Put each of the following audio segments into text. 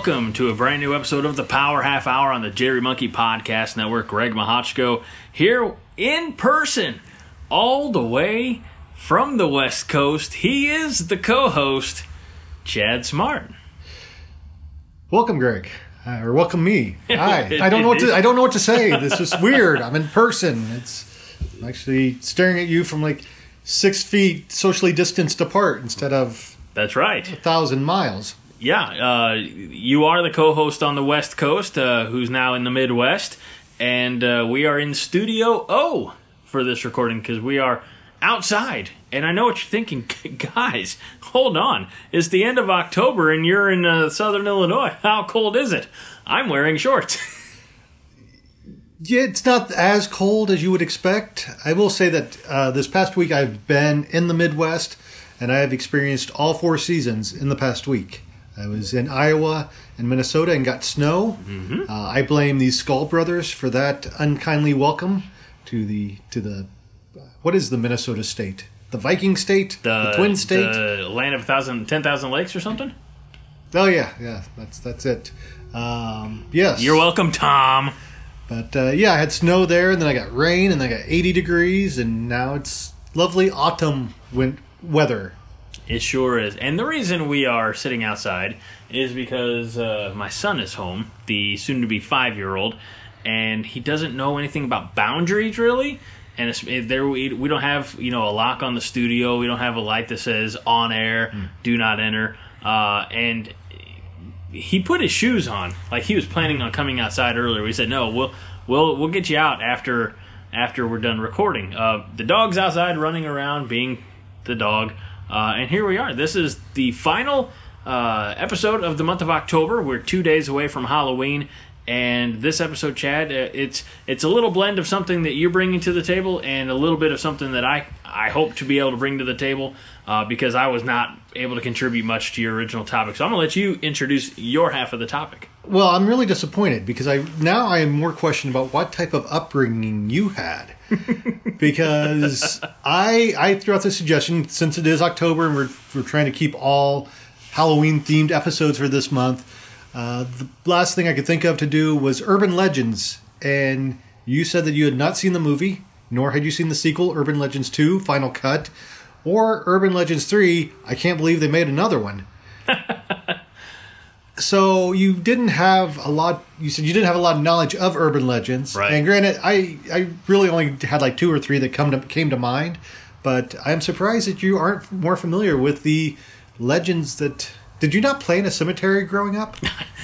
welcome to a brand new episode of the Power Half Hour on the Jittery Monkey Podcast Network. Greg Mahochko here in person, all the way from the West Coast. He is the co-host, Chad Smart. Welcome, Greg, uh, or welcome me. Hi. I don't know what to. I don't know what to say. This is weird. I'm in person. It's I'm actually staring at you from like six feet socially distanced apart instead of That's right. a thousand miles. Yeah, uh, you are the co-host on the West Coast, uh, who's now in the Midwest, and uh, we are in Studio O for this recording because we are outside. And I know what you're thinking, guys. Hold on, it's the end of October, and you're in uh, Southern Illinois. How cold is it? I'm wearing shorts. Yeah, it's not as cold as you would expect. I will say that uh, this past week I've been in the Midwest, and I have experienced all four seasons in the past week. I was in Iowa and Minnesota and got snow. Uh, I blame these Skull brothers for that unkindly welcome to the to the what is the Minnesota state? The Viking state, the, Twin State. the land of thousand, ten thousand lakes, or something. oh yeah, yeah, that's that's it. Um, yes, You're welcome, Tom. But uh, yeah, I had snow there, and then I got rain, and then I got 80 degrees, and now it's lovely autumn win- weather. It sure is. And the reason we are sitting outside is because uh, my son is home, the soon to be five year old, and he doesn't know anything about boundaries really. And it's, it, there we, we don't have you know a lock on the studio. We don't have a light that says on air, do not enter. Uh, and he put his shoes on like he was planning on coming outside earlier. We said no, we'll we'll we'll get you out after after we're done recording. Uh, the dog's outside running around, being the dog, uh, and here we are. This is the final uh, episode of the month of October. We're two days away from Halloween. And this episode, Chad, uh, it's it's a little blend of something that you're bringing to the table, and a little bit of something that I I hope to be able to bring to the table, uh, because I was not able to contribute much to your original topic. So I'm gonna let you introduce your half of the topic. Well, I'm really disappointed because I now I am more questioned about what type of upbringing you had. because I I threw out the suggestion since it is October and we're we're trying to keep all Halloween themed episodes for this month. Uh, the last thing I could think of to do was Urban Legends, and you said that you had not seen the movie, nor had you seen the sequel, Urban Legends 2 Final Cut, or Urban Legends 3. I can't believe they made another one. so you didn't have a lot. You said you didn't have a lot of knowledge of Urban Legends, Right. And granted, I I really only had like two or three that come to came to mind, but I'm surprised that you aren't more familiar with the legends that. Did you not play in a cemetery growing up?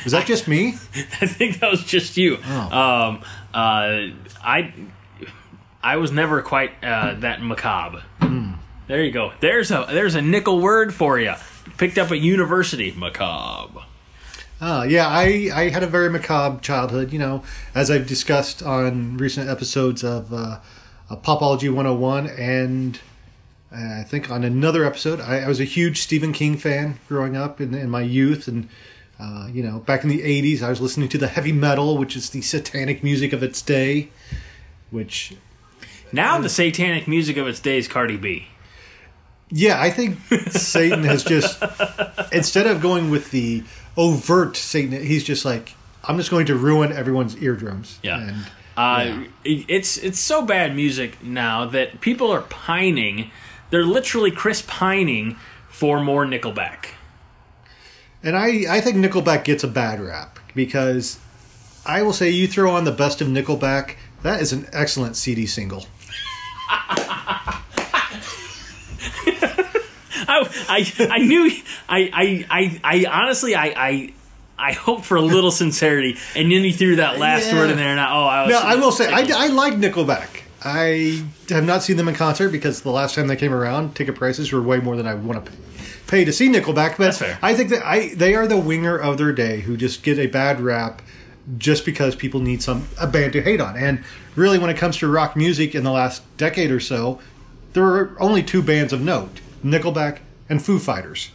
Was that just me? I think that was just you. Oh. Um, uh, I I was never quite uh, that macabre. Hmm. There you go. There's a there's a nickel word for you. Picked up at university. Macabre. Uh, yeah, I, I had a very macabre childhood, you know, as I've discussed on recent episodes of uh, uh, Popology 101 and uh, I think on another episode. I, I was a huge Stephen King fan growing up in, in my youth. And, uh, you know, back in the 80s, I was listening to the heavy metal, which is the satanic music of its day, which Now the satanic music of its day is Cardi B. Yeah, I think Satan has just instead of going with the overt Satan, he's just like, I'm just going to ruin everyone's eardrums. Yeah. And, Uh, it- It's it's so bad music now that people are pining. They're literally Chris pining for more Nickelback. and I, I think Nickelback gets a bad rap because I will say you throw on the best of Nickelback, that is an excellent CD single. I, I, I knew I, I, I, I honestly I, I I hoped for a little sincerity, and then you threw that last Yeah. word in there, and I, oh, I was. No, I will say I, I like Nickelback. I have not seen them in concert because the last time they came around, ticket prices were way more than I want to pay to see Nickelback. But That's fair. I think that I they are the winger of their day who just get a bad rap just because people need some a band to hate on. And really, when it comes to rock music in the last decade or so, there are only two bands of note: Nickelback and Foo Fighters.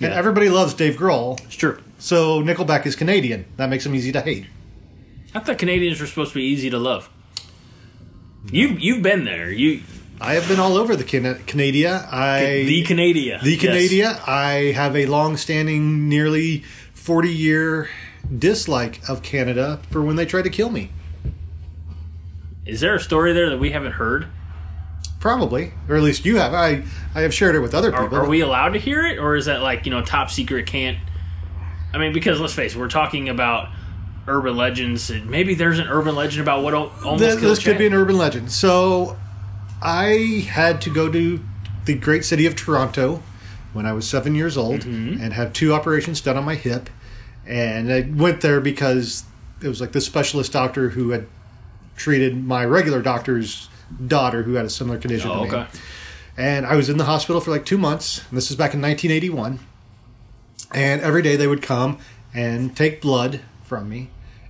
And everybody loves Dave Grohl, It's true. so Nickelback is Canadian. That makes them easy to hate. I thought Canadians were supposed to be easy to love. You've you've been there. You I have been all over the Can- Canada. I the Canada. The Yes. Canada. I have a long-standing, nearly 40 year dislike of Canada for when they tried to kill me. Is there a story there that we haven't heard? Probably, or at least you have. I I have shared it with other people. are we allowed to hear it, or is that like you know top secret? Can't. I mean, because let's face it, we're talking about urban legends. and Maybe there's an urban legend about what almost Th- killed this could be an urban legend. So, I had to go to the great city of Toronto when I was seven years old Mm-hmm. and have two operations done on my hip. And I went there because it was like the specialist doctor who had treated my regular doctor's daughter who had a similar condition Oh, to me. okay. And I was in the hospital for like two months. And this is back in 1981. And every day they would come and take blood from me.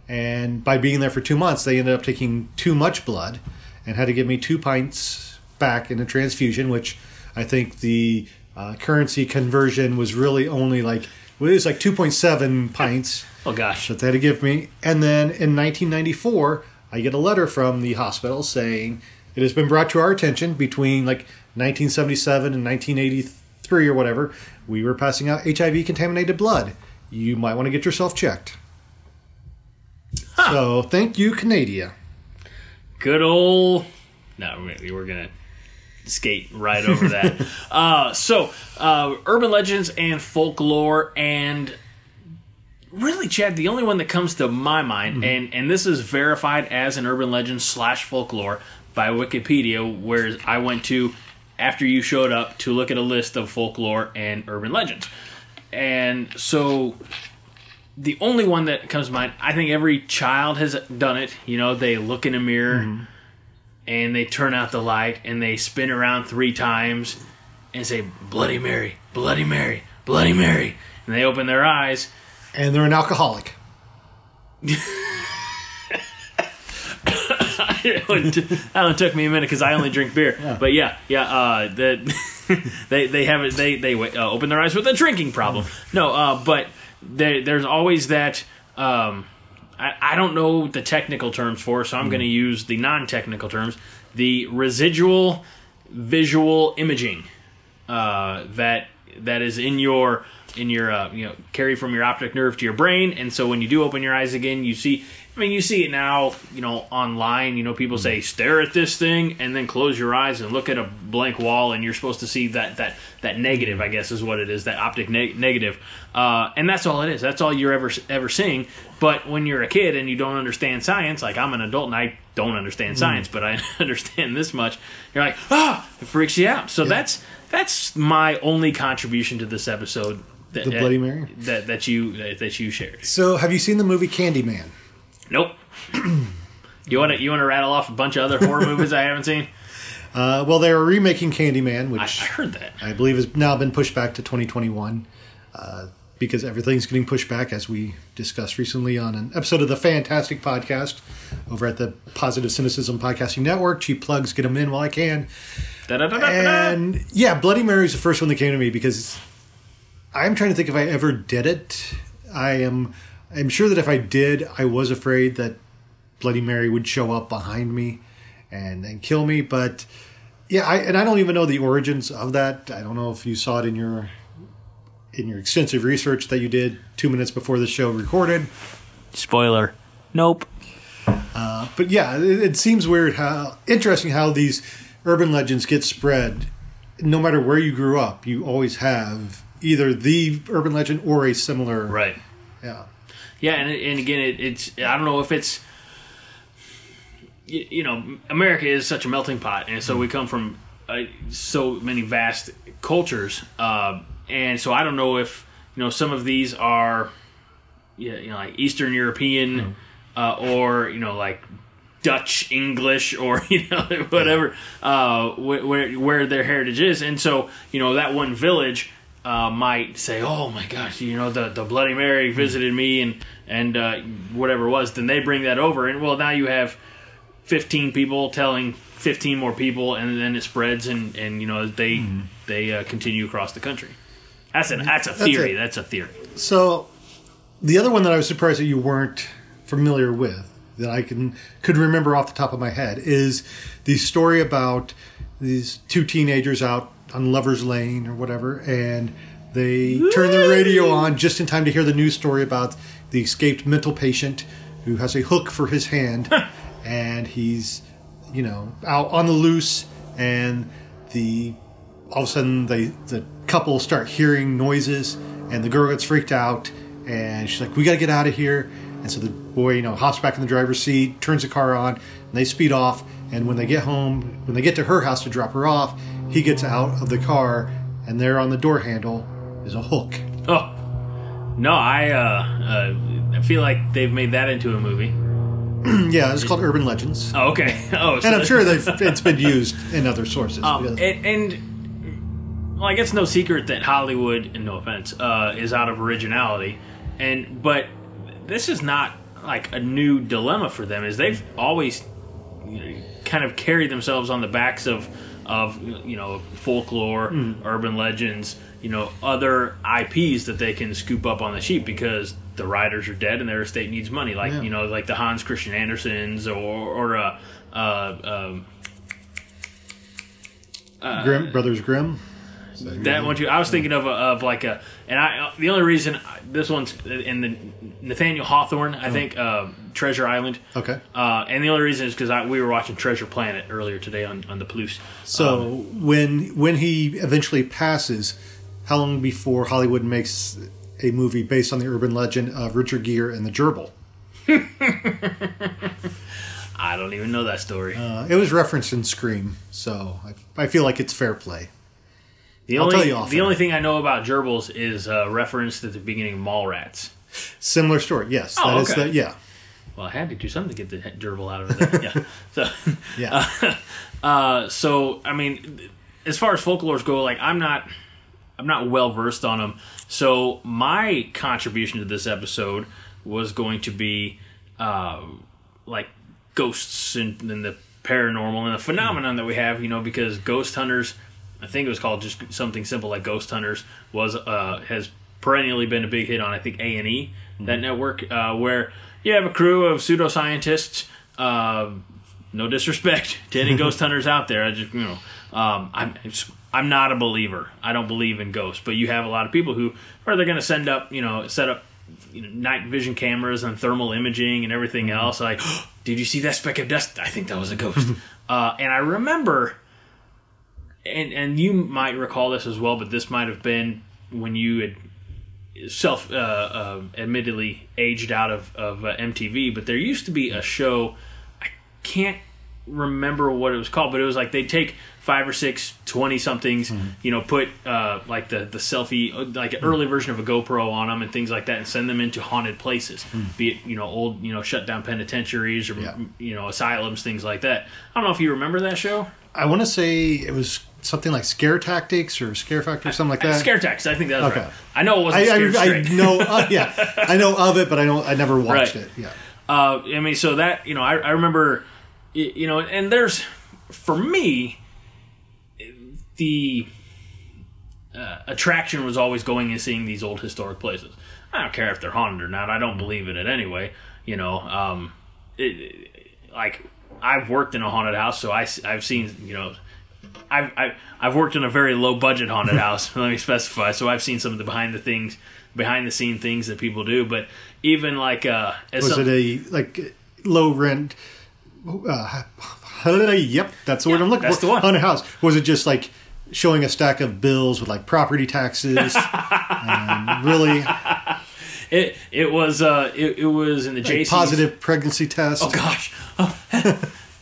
And by being there for two months, they ended up taking too much blood and had to give me two pints back in a transfusion, which I think the uh, currency conversion was really only like, well, it was like 2.7 pints Oh gosh. that they had to give me. And then in 1994, I get a letter from the hospital saying it has been brought to our attention between like 1977 and 1983 or whatever, we were passing out HIV contaminated blood. You might want to get yourself checked. So thank you, Canada. Good old. No, we- we're gonna skate right over that. uh, so, uh, urban legends and folklore, and really, Chad, the only one that comes to my mind, and and this is verified as an urban legend slash folklore by Wikipedia, where I went to after you showed up to look at a list of folklore and urban legends, and so the only one that comes to mind, I think every child has done it. You know, they look in a mirror mm-hmm. and they turn out the light and they spin around three times and say, Bloody Mary, Bloody Mary, Bloody Mary. And they open their eyes. And they're an alcoholic. that only took me a minute because I only drink beer. But yeah, yeah, uh, that they they have it. They they uh, open their eyes with a drinking problem. No, uh, but there, there's always that. Um, I, I don't know the technical terms for, so I'm going to use the non-technical terms. The residual visual imaging uh, that that is in your in your uh, you know carry from your optic nerve to your brain, and so when you do open your eyes again, you see. I mean, you see it now, you know, online. You know, people say stare at this thing and then close your eyes and look at a blank wall, and you're supposed to see that that that negative. I guess is what it is, that optic neg- negative, uh, and that's all it is. That's all you're ever ever seeing. But when you're a kid and you don't understand science, like I'm an adult and I don't understand science, but I understand this much. You're like, ah, it freaks you out. So that's that's my only contribution to this episode. That, The Bloody Mary? that that you that, that you shared. So have you seen the movie Candyman? Nope. you want to you want to rattle off a bunch of other horror movies I haven't seen? Uh, well, they are remaking Candyman, which I, I heard that. I believe has now been pushed back to 2021 uh, because everything's getting pushed back, as we discussed recently on an episode of the Fantastic Podcast over at the Positive Cynicism Podcasting Network. Cheap plugs, get them in while I can. Da-da-da-da-da. And yeah, Bloody Mary is the first one that came to me because I'm trying to think if I ever did it. I am. I'm sure that if I did, I was afraid that Bloody Mary would show up behind me and and kill me. But yeah, I and I don't even know the origins of that. I don't know if you saw it in your in your extensive research that you did two minutes before the show recorded. Spoiler. Nope. Uh, but yeah, it, it seems weird how interesting how these urban legends get spread. No matter where you grew up, you always have either the urban legend or a similar. Right. Yeah. Yeah, and and again, it, it's I don't know if it's you, you know America is such a melting pot, and so we come from uh, so many vast cultures, uh, and so I don't know if you know some of these are yeah, you know like Eastern European uh, or you know like Dutch English or you know whatever uh, where where their heritage is, and so you know that one village uh, might say, "Oh my gosh, you know the the Bloody Mary visited me and and uh, whatever it was." Then they bring that over, and well, now you have fifteen people telling fifteen more people, and then it spreads, and and you know they they uh, continue across the country. That's a that's a theory. it. That's a theory. So the other one that I was surprised that you weren't familiar with that I can could remember off the top of my head is the story about these two teenagers out on Lovers Lane or whatever, and They turn the radio on just in time to hear the news story about the escaped mental patient who has a hook for his hand, and he's, you know, out on the loose, and the all of a sudden they the couple start hearing noises, and the girl gets freaked out, and she's like, "We got to get out of here." And so the boy, you know, hops back in the driver's seat, turns the car on, and they speed off. And when they get home, when they get to her house to drop her off, he gets out of the car, and there on the door handle is a hook. Oh no, I uh, uh, I feel like they've made that into a movie. yeah, it's called Urban Legends, Oh, okay. Oh, so and I'm sure they've, it's been used in other sources. Um, because- and, and well, I guess no secret that Hollywood, and no offense, uh, is out of originality, and but this is not like a new dilemma for them. Is they've always you know, kind of carried themselves on the backs of of you know folklore, Hmm. urban legends, you know other IPs that they can scoop up on the sheep because the writers are dead and their estate needs money. Like Yeah. you know like the Hans Christian Andersens or or uh, uh, um, Grimm, Brothers Grimm. That one too. I was thinking of a, of like a, and I the only reason this one's in the Nathaniel Hawthorne, I think uh, Treasure Island. Okay. Uh, and the only reason is because we were watching Treasure Planet earlier today on on the Plus. So Um, when when he eventually passes, how long before Hollywood makes a movie based on the urban legend of Richard Gere and the gerbil? I don't even know that story. Uh, it was referenced in Scream, so I, I feel like it's fair play. The I'll only tell you the only thing I know about gerbils is uh, referenced at the beginning of Mallrats. Similar story, yes. Oh, that is okay. the yeah, Well, I had to do something to get the gerbil out of it. yeah. So. yeah. Uh, so I mean, as far as folklores go, like I'm not, I'm not well versed on them. So my contribution to this episode was going to be, uh, like ghosts and, and the paranormal and the phenomenon that we have. You know, because ghost hunters, I think it was called just something simple like Ghost Hunters, was uh, has perennially been a big hit on I think A and E that network, uh, where you have a crew of pseudoscientists. Uh, no disrespect to any ghost hunters out there. I just you know, um, I'm I'm not a believer. I don't believe in ghosts, but you have a lot of people who are they're going to send up you know set up you know, night vision cameras and thermal imaging and everything else. Like, did you see that speck of dust? I think that was a ghost. uh, and I remember, and and you might recall this as well, but this might have been when you had self uh, uh, admittedly aged out of of uh, MTV. But there used to be a show. I can't remember what it was called, but it was like they take five or six 20 somethings, you know, put uh, like the, the selfie, like an early version of a GoPro on them and things like that and send them into haunted places, be it, you know, old, you know, shut down penitentiaries or, Yeah. you know, asylums, things like that. I don't know if you remember that show. I want to say it was something like Scare Tactics or Scare Factor, or something like that. Scare tactics, I think that was Okay. right. I know it wasn't I, I, I know, uh, yeah, I know of it, but I don't. I never watched Right. it. Yeah, Uh, I mean, so that you know, I, I remember, you know, and there's for me, the uh, attraction was always going and seeing these old historic places. I don't care if they're haunted or not. I don't believe in it anyway. You know, um, it, like I've worked in a haunted house, so I, have seen you know. I've, I've I've worked in a very low budget haunted house. Let me specify. So I've seen some of the behind the things, behind the scene things that people do. But even like uh, as was some- it a like low rent? Uh, yep, that's the word I'm looking that's for. the one. Haunted house. Was it just like showing a stack of bills with like property taxes? and really It it was uh it, it was in the like, positive pregnancy test. Oh gosh,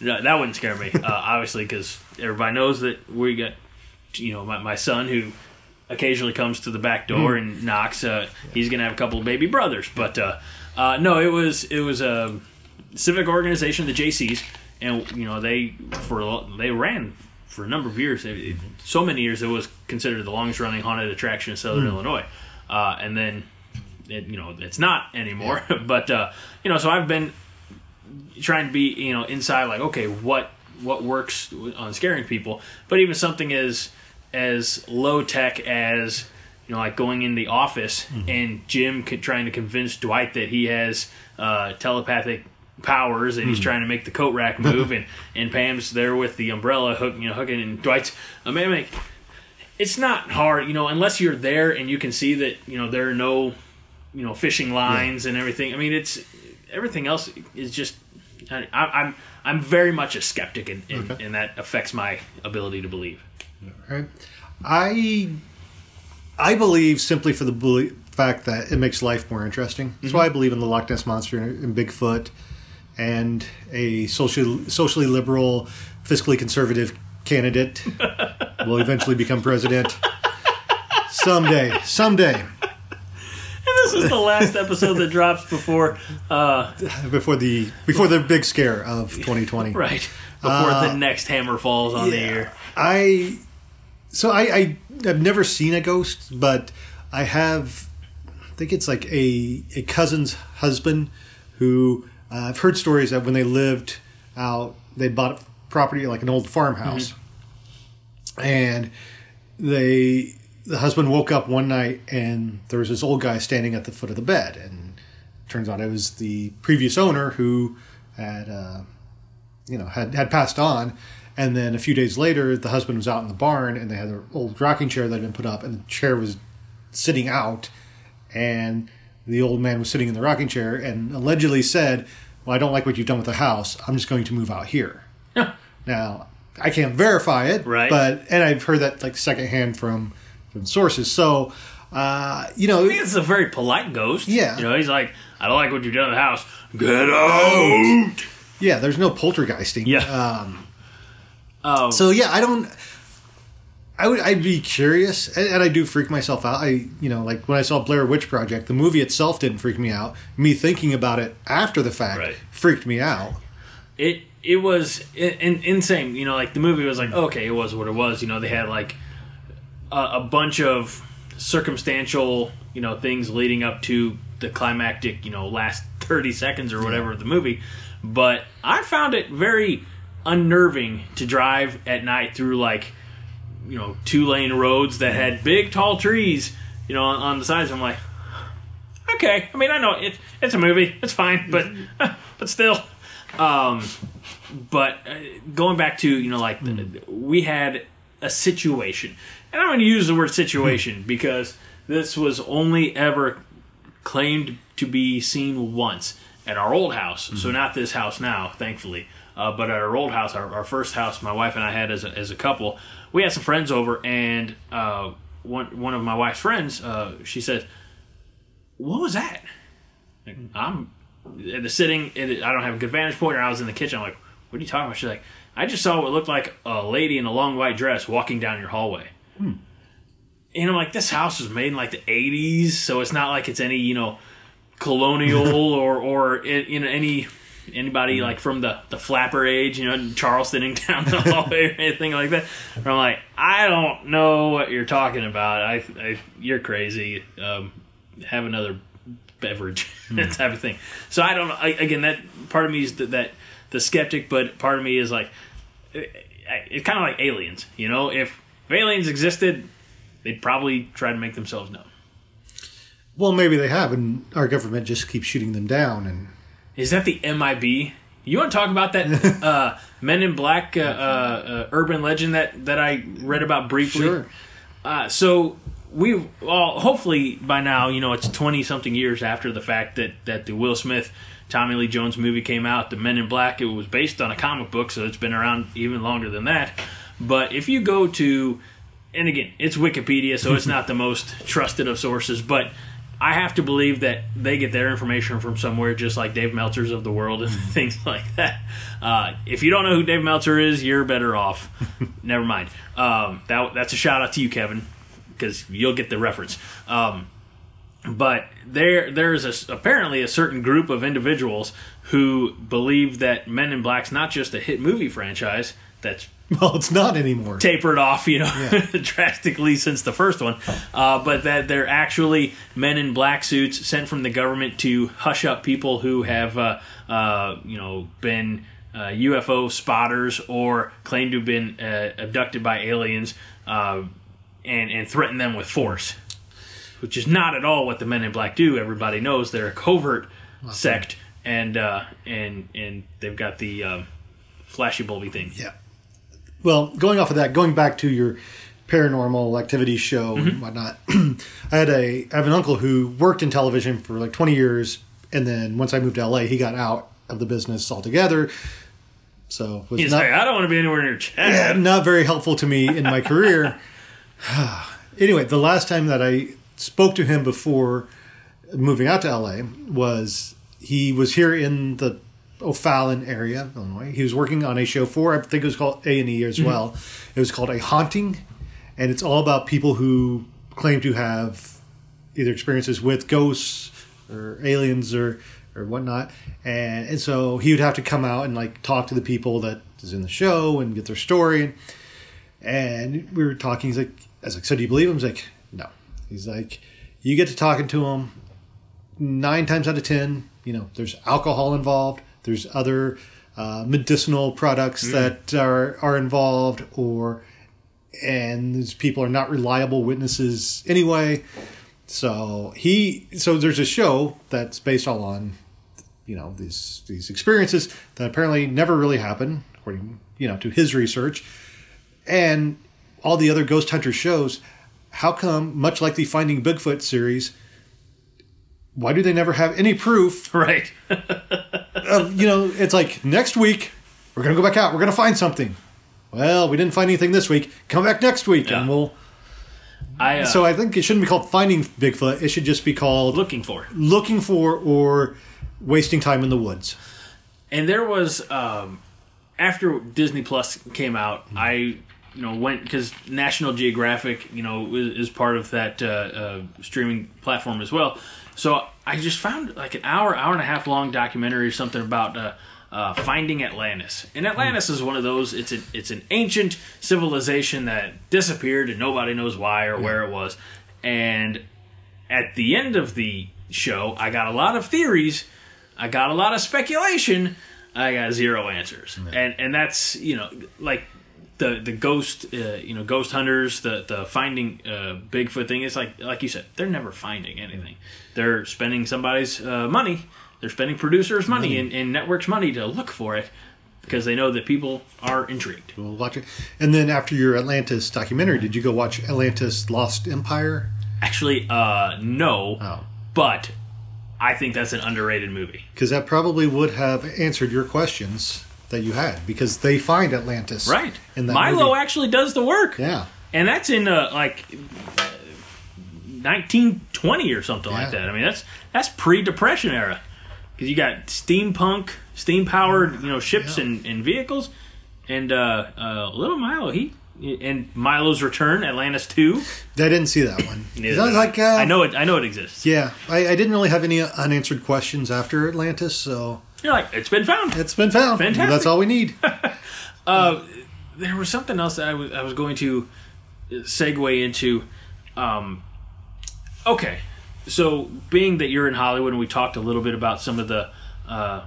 no, that wouldn't scare me. Uh, obviously, because everybody knows that we got you know my, my son who occasionally comes to the back door and knocks. Uh, he's gonna have a couple of baby brothers, but uh, uh, no, it was it was a civic organization, the Jaycees, and you know they for they ran for a number of years. It- so many years, it was considered the longest running haunted attraction in Southern Illinois, uh, and then it, you know it's not anymore. but uh, you know, so I've been trying to be you know inside like okay what what works on scaring people. But even something as as low tech as you know like going in the office and jim trying to convince dwight that he has uh, telepathic powers and he's trying to make the coat rack move and and pam's there with the umbrella hook you know hooking and dwight's a man it's not hard, you know, unless you're there and you can see that you know there are no, you know, fishing lines and everything. I mean, it's everything else is just. I, I'm I'm very much a skeptic, and, and, Okay. and that affects my ability to believe. Right. I I believe simply for the fact that it makes life more interesting. That's why I mm-hmm. believe in the Loch Ness monster and, Bigfoot, and a socially socially liberal, fiscally conservative candidate will eventually become president someday. Someday this is the last episode that drops before, uh, before the before the big scare of 2020. right before the next hammer falls on the ear. I so I, I I've never seen a ghost, but I have. I think it's like a a cousin's husband who uh, I've heard stories that when they lived out, they bought property like an old farmhouse, and they the husband woke up one night and there was this old guy standing at the foot of the bed, and turns out it was the previous owner who had. Uh, you know had had passed on. And then a few days later the husband was out in the barn and they had their old rocking chair that had been put up and the chair was sitting out. And the old man was sitting in the rocking chair and allegedly said well i don't like what you've done with the house. I'm just going to move out here. Now i can't verify it Right. but and i've heard that like secondhand from from sources so uh you know I think it's a very polite ghost. Yeah. You know, he's like, I don't like what you've done to the house. Get out. yeah there's no poltergeisting Yeah. um Oh, So yeah, I don't. I would. I'd be curious, and, and I do freak myself out. I, you know, like when I saw Blair Witch Project, the movie itself didn't freak me out. Me thinking about it after the fact Right. freaked me out. it it was in, in, insane. You know, like the movie was like, okay, it was what it was. You know, they had like a, a bunch of circumstantial, you know, things leading up to the climactic, you know, last thirty seconds or whatever of the movie. But I found it very unnerving to drive at night through like you know two lane roads that had big tall trees you know on, on the sides. I'm like okay. I mean i know it, it's a movie. It's fine but but still. Um but uh, going back to you know like the, we had a situation and i'm going to use the word situation because this was only ever claimed to be seen once at our old house. So not this house now, thankfully, uh, but at our old house, our, our first house, my wife and I had as a, as a couple. We had some friends over, and uh, one one of my wife's friends, uh, she said, "What was that?" Like, I'm at the sitting. It, I don't have a good vantage point, or I was in the kitchen. I'm like, "What are you talking about?" She's like, "I just saw what looked like a lady in a long white dress walking down your hallway." And I'm like, this house was made in like the '80s, so it's not like it's any you know colonial or or i- you know any anybody mm. like from the the flapper age, you know, Charleston down the hallway or anything like that. And I'm like, I don't know what you're talking about. I, I you're crazy. Um, have another beverage, that hmm. type of thing. So I don't. I, again, that part of me is that, that the skeptic, but part of me is like, it, it's kind of like aliens. You know, if, if aliens existed, they'd probably try to make themselves known. Well, maybe they have, and our government just keeps shooting them down. And Is that the MIB? You want to talk about that uh, Men in Black uh, uh, uh, urban legend that, that I read about briefly? Uh, so we well, hopefully by now, you know, it's twenty something years after the fact that that the Will Smith, Tommy Lee Jones movie came out. The Men in Black. It was based on a comic book, so it's been around even longer than that. But if you go to, and again, it's Wikipedia, so it's not the most trusted of sources, but. I have to believe that they get their information from somewhere, just like Dave Meltzer's of the world and things like that. Uh, if you don't know who Dave Meltzer is, you're better off. Never mind. Um, that, that's a shout out to you, Kevin, because you'll get the reference. Um, but there, there's a, apparently a certain group of individuals who believe that Men in Black's not just a hit movie franchise that's well, it's not anymore. tapered off, you know, Yeah. drastically since the first one, uh, but that they're actually men in black suits sent from the government to hush up people who have, uh, uh, you know, been uh, UFO spotters or claimed to have been uh, abducted by aliens uh, and and threaten them with force, which is not at all what the Men in Black do. Everybody knows they're a covert sect, and uh, and and they've got the flashy bulby thing. Yeah. Well, going off of that, going back to your paranormal activity show and mm-hmm. whatnot. I had a I have an uncle who worked in television for like 20 years, and then once I moved to LA, he got out of the business altogether. So was He's not, like, I don't want to be anywhere near yeah, not very helpful to me in my career. anyway, the last time that I spoke to him before moving out to LA was he was here in the O'Fallon area, Illinois. He was working on a show for I think it was called A and E as mm-hmm. well. It was called A Haunting, and it's all about people who claim to have either experiences with ghosts or aliens or or whatnot. And, and so he would have to come out and like talk to the people that is in the show and get their story. And we were talking. He's like, I was like, so do you believe him? He's like, no. He's like, you get to talking to him nine times out of ten. You know, there's alcohol involved. There's other uh, medicinal products that are are involved, or and these people are not reliable witnesses anyway. So he, so there's a show that's based all on, you know, these these experiences that apparently never really happened, according you know to his research, and all the other ghost hunter shows. How come, much like the Finding Bigfoot series, why do they never have any proof? Right. Of, you know, it's like next week we're gonna go back out. We're gonna find something. Well, we didn't find anything this week. Come back next week, and we'll. I uh, So I think it shouldn't be called finding Bigfoot. It should just be called looking for. looking for or wasting time in the woods. And there was um, after Disney Plus came out, I you know went because National Geographic you know is, is part of that uh, uh, streaming platform as well. So I just found like an hour, hour and a half long documentary or something about. Uh, uh, finding Atlantis, and Atlantis is one of those. It's an it's an ancient civilization that disappeared, and nobody knows why or where it was. And at the end of the show, I got a lot of theories, I got a lot of speculation, I got zero answers, and and that's you know like the the ghost uh, you know ghost hunters the the finding uh, Bigfoot thing is like like you said they're never finding anything, they're spending somebody's uh, money, they're spending producers' money and, and networks' money to look for it because they know that people are intrigued. We'll watch it. And then after your Atlantis documentary, did you go watch Atlantis Lost Empire? Actually, uh, no, Oh. but I think that's an underrated movie. Because that probably would have answered your questions that you had because they find Atlantis. Right. That Milo movie. actually does the work. Yeah. And that's in uh, like 1920 or something like that. I mean, that's that's pre-depression era. Cuz you got steampunk, steam powered, you know, ships Yeah. and, and vehicles and uh, uh, a little Milo he and Milo's Return, Atlantis 2. I didn't see that one. I like, uh, I know it I know it exists. Yeah, I, I didn't really have any unanswered questions after Atlantis, so You're like, it's been found. it's been found. Fantastic. That's all we need. uh, there was something else that I was I was going to segue into. Um, okay, so being that you're in Hollywood and we talked a little bit about some of the uh,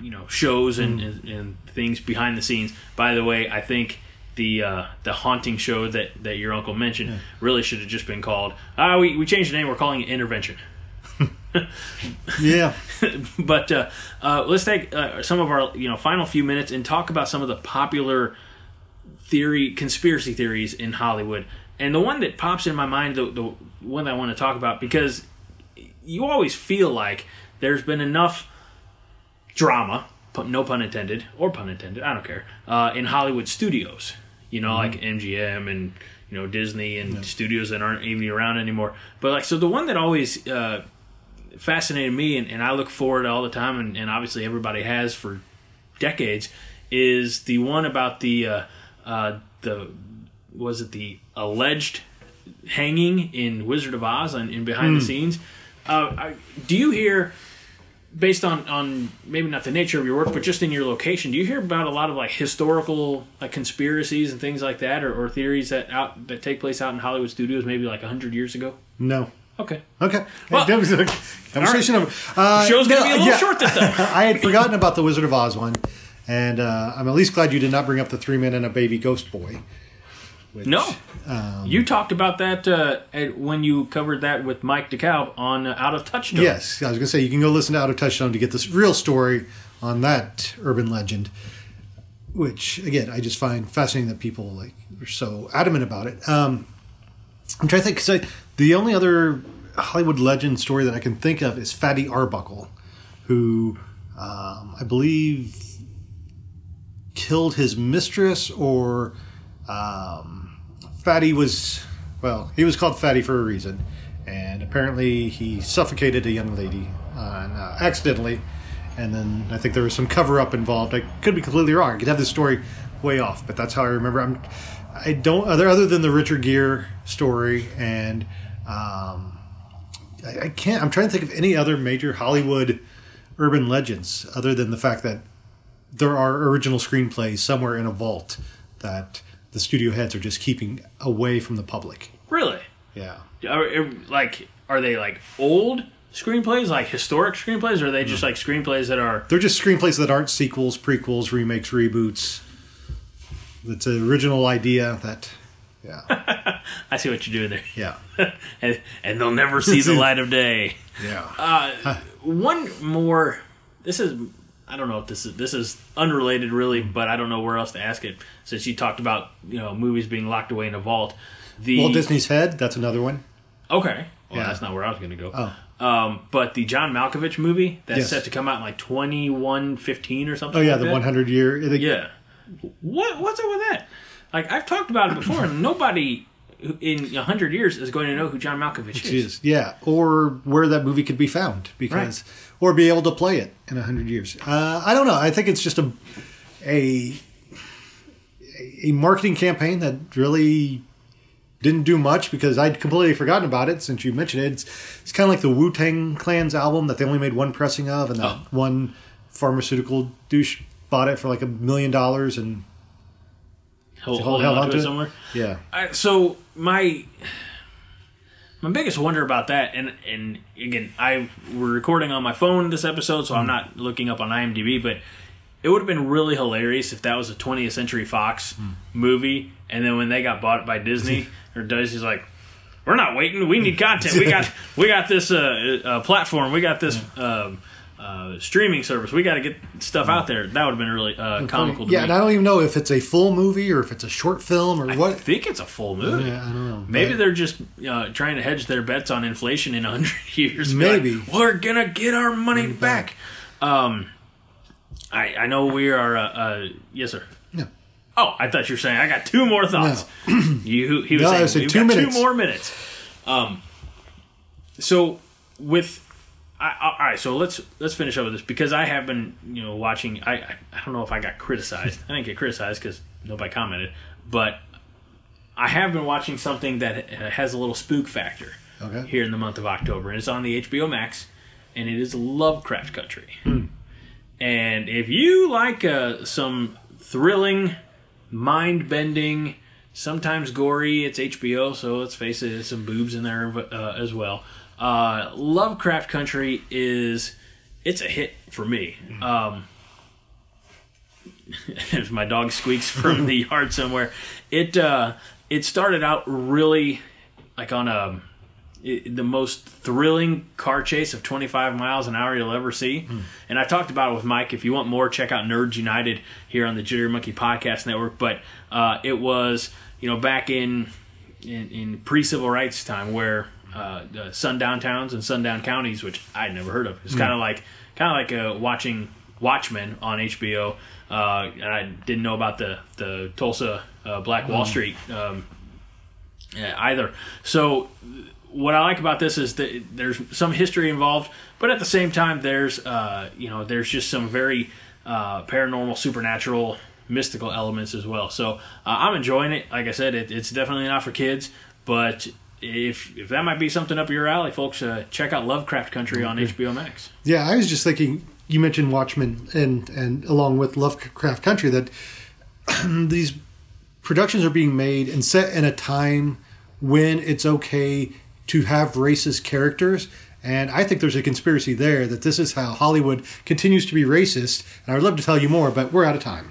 you know shows and, and, and things behind the scenes. By the way, I think the uh, the haunting show that, that your uncle mentioned really should have just been called. Ah, we we changed the name. We're calling it Intervention. Yeah. but uh, uh, let's take uh, some of our you know final few minutes and talk about some of the popular theory conspiracy theories in Hollywood. And the one that pops in my mind, the, the one that I want to talk about, because you always feel like there's been enough drama, no pun intended, or pun intended, I don't care, uh, in Hollywood studios. You know, like MGM and you know Disney and studios that aren't even around anymore. But like, so the one that always uh, fascinated me, and, and I look forward all the time, and, and obviously everybody has for decades, is the one about the uh, uh, the was it the alleged hanging in Wizard of Oz and in behind the scenes. Uh, I, do you hear, based on on maybe not the nature of your work, but just in your location, do you hear about a lot of like historical like conspiracies and things like that, or, or theories that out that take place out in Hollywood studios maybe like hundred years ago? No. Okay, Okay. Well- That was a conversation of uh, show's gonna no, be a little yeah. short this time. I had forgotten about the Wizard of Oz one, and uh, I'm at least glad you did not bring up the three men and a baby ghost boy. Which, No, um, you talked about that uh, at, when you covered that with Mike DeKalb on uh, Out of Touchstone. Yes, I was going to say you can go listen to Out of Touchstone to get this real story on that urban legend. which again I just find fascinating that people like are so adamant about it. Um, I'm trying to think because the only other Hollywood legend story that I can think of is Fatty Arbuckle, who um, I believe killed his mistress or um, Fatty was well he was called Fatty for a reason, and apparently he suffocated a young lady uh, accidentally and then I think there was some cover up involved. I could be completely wrong. I could have this story way off, but that's how I remember. I'm, I don't other other than the Richard Gere story, and um, I, I can't. I'm trying to think of any other major Hollywood urban legends other than the fact that there are original screenplays somewhere in a vault that the studio heads are just keeping away from the public. Really? Yeah. Are, like, are they like old screenplays, like historic screenplays, or are they just like screenplays that are? They're just screenplays that aren't sequels, prequels, remakes, reboots. It's an original idea that, yeah, I see what you're doing there, yeah, and, and they'll never see the light of day. yeah. Uh, one more. This is. I don't know if this is this is unrelated really, but I don't know where else to ask it. Since you talked about you know movies being locked away in a vault, the Walt Disney's Head. That's another one. Okay, well Yeah. that's not where I was going to go. Oh. Um, but the John Malkovich movie that's Yes. set to come out in like twenty one fifteen or something. Oh yeah, like the 100 year. the- Yeah. What what's up with that? Like I've talked about it before, and nobody in a hundred years is going to know who John Malkovich is. is yeah, or where that movie could be found because, or be able to play it in a hundred years. Uh, I don't know. I think it's just a a a marketing campaign that really didn't do much because I'd completely forgotten about it since you mentioned it. It's, it's kind of like the Wu Tang Clan's album that they only made one pressing of, and that Oh. one pharmaceutical douche bought it for like a million dollars, and Hold, hold held on on to to it it? somewhere. yeah, I, so my my biggest wonder about that, and and again, I we're recording on my phone this episode, so I'm not looking up on IMDb, but it would have been really hilarious if that was a 20th Century Fox movie, and then when they got bought by Disney, or Disney's like. We're not waiting. We need content. We got we got this uh, uh, platform. We got this um, uh, streaming service. We got to get stuff out there. That would have been really uh, comical. To yeah. me. And I don't even know if it's a full movie or if it's a short film or I what. I think it's a full movie. Yeah, I don't know. Maybe But- they're just uh, trying to hedge their bets on inflation in a hundred years. Be like, Maybe. we're gonna get our money back. Um, I I know we are. Uh, uh, yes, sir. Yeah. Oh, I thought you were saying I got two more thoughts. you he was No, saying two got minutes. two more minutes. Um, so with I, all right, so let's let's finish up with this because I have been you know watching. I I, I don't know if I got criticized. I didn't get criticized because nobody commented, but I have been watching something that has a little spook factor Okay. here in the month of October, and it's on the HBO Max, and it is Lovecraft Country. And if you like uh, some thrilling, mind bending, sometimes gory, it's HBO, so let's face it, there's some boobs in there uh, as well. Uh, Lovecraft Country is it's a hit for me. Um, if my dog squeaks from the yard somewhere, it uh, it started out really like on a it, the most thrilling car chase of 25 miles an hour you'll ever see. And I talked about it with Mike. If you want more, check out Nerds United here on the Jittery Monkey Podcast Network. But uh, it was, you know, back in in, in pre civil rights time where uh, the sundown towns and sundown counties, which I'd never heard of, it's kind of like kind of like uh, watching Watchmen on HBO. Uh, and I didn't know about the the Tulsa uh, Black Wall Street um, either. So what I like about this is that there's some history involved, but at the same time, there's uh, you know there's just some very uh, paranormal, supernatural, mystical elements as well. So uh, I'm enjoying it. Like I said, it, it's definitely not for kids, but if if that might be something up your alley, folks, uh, check out Lovecraft Country on HBO Max. Yeah, I was just thinking. You mentioned Watchmen, and and along with Lovecraft Country, that these productions are being made and set in a time when it's okay to have racist characters. And I think there's a conspiracy there that this is how Hollywood continues to be racist. And I'd love to tell you more, but we're out of time.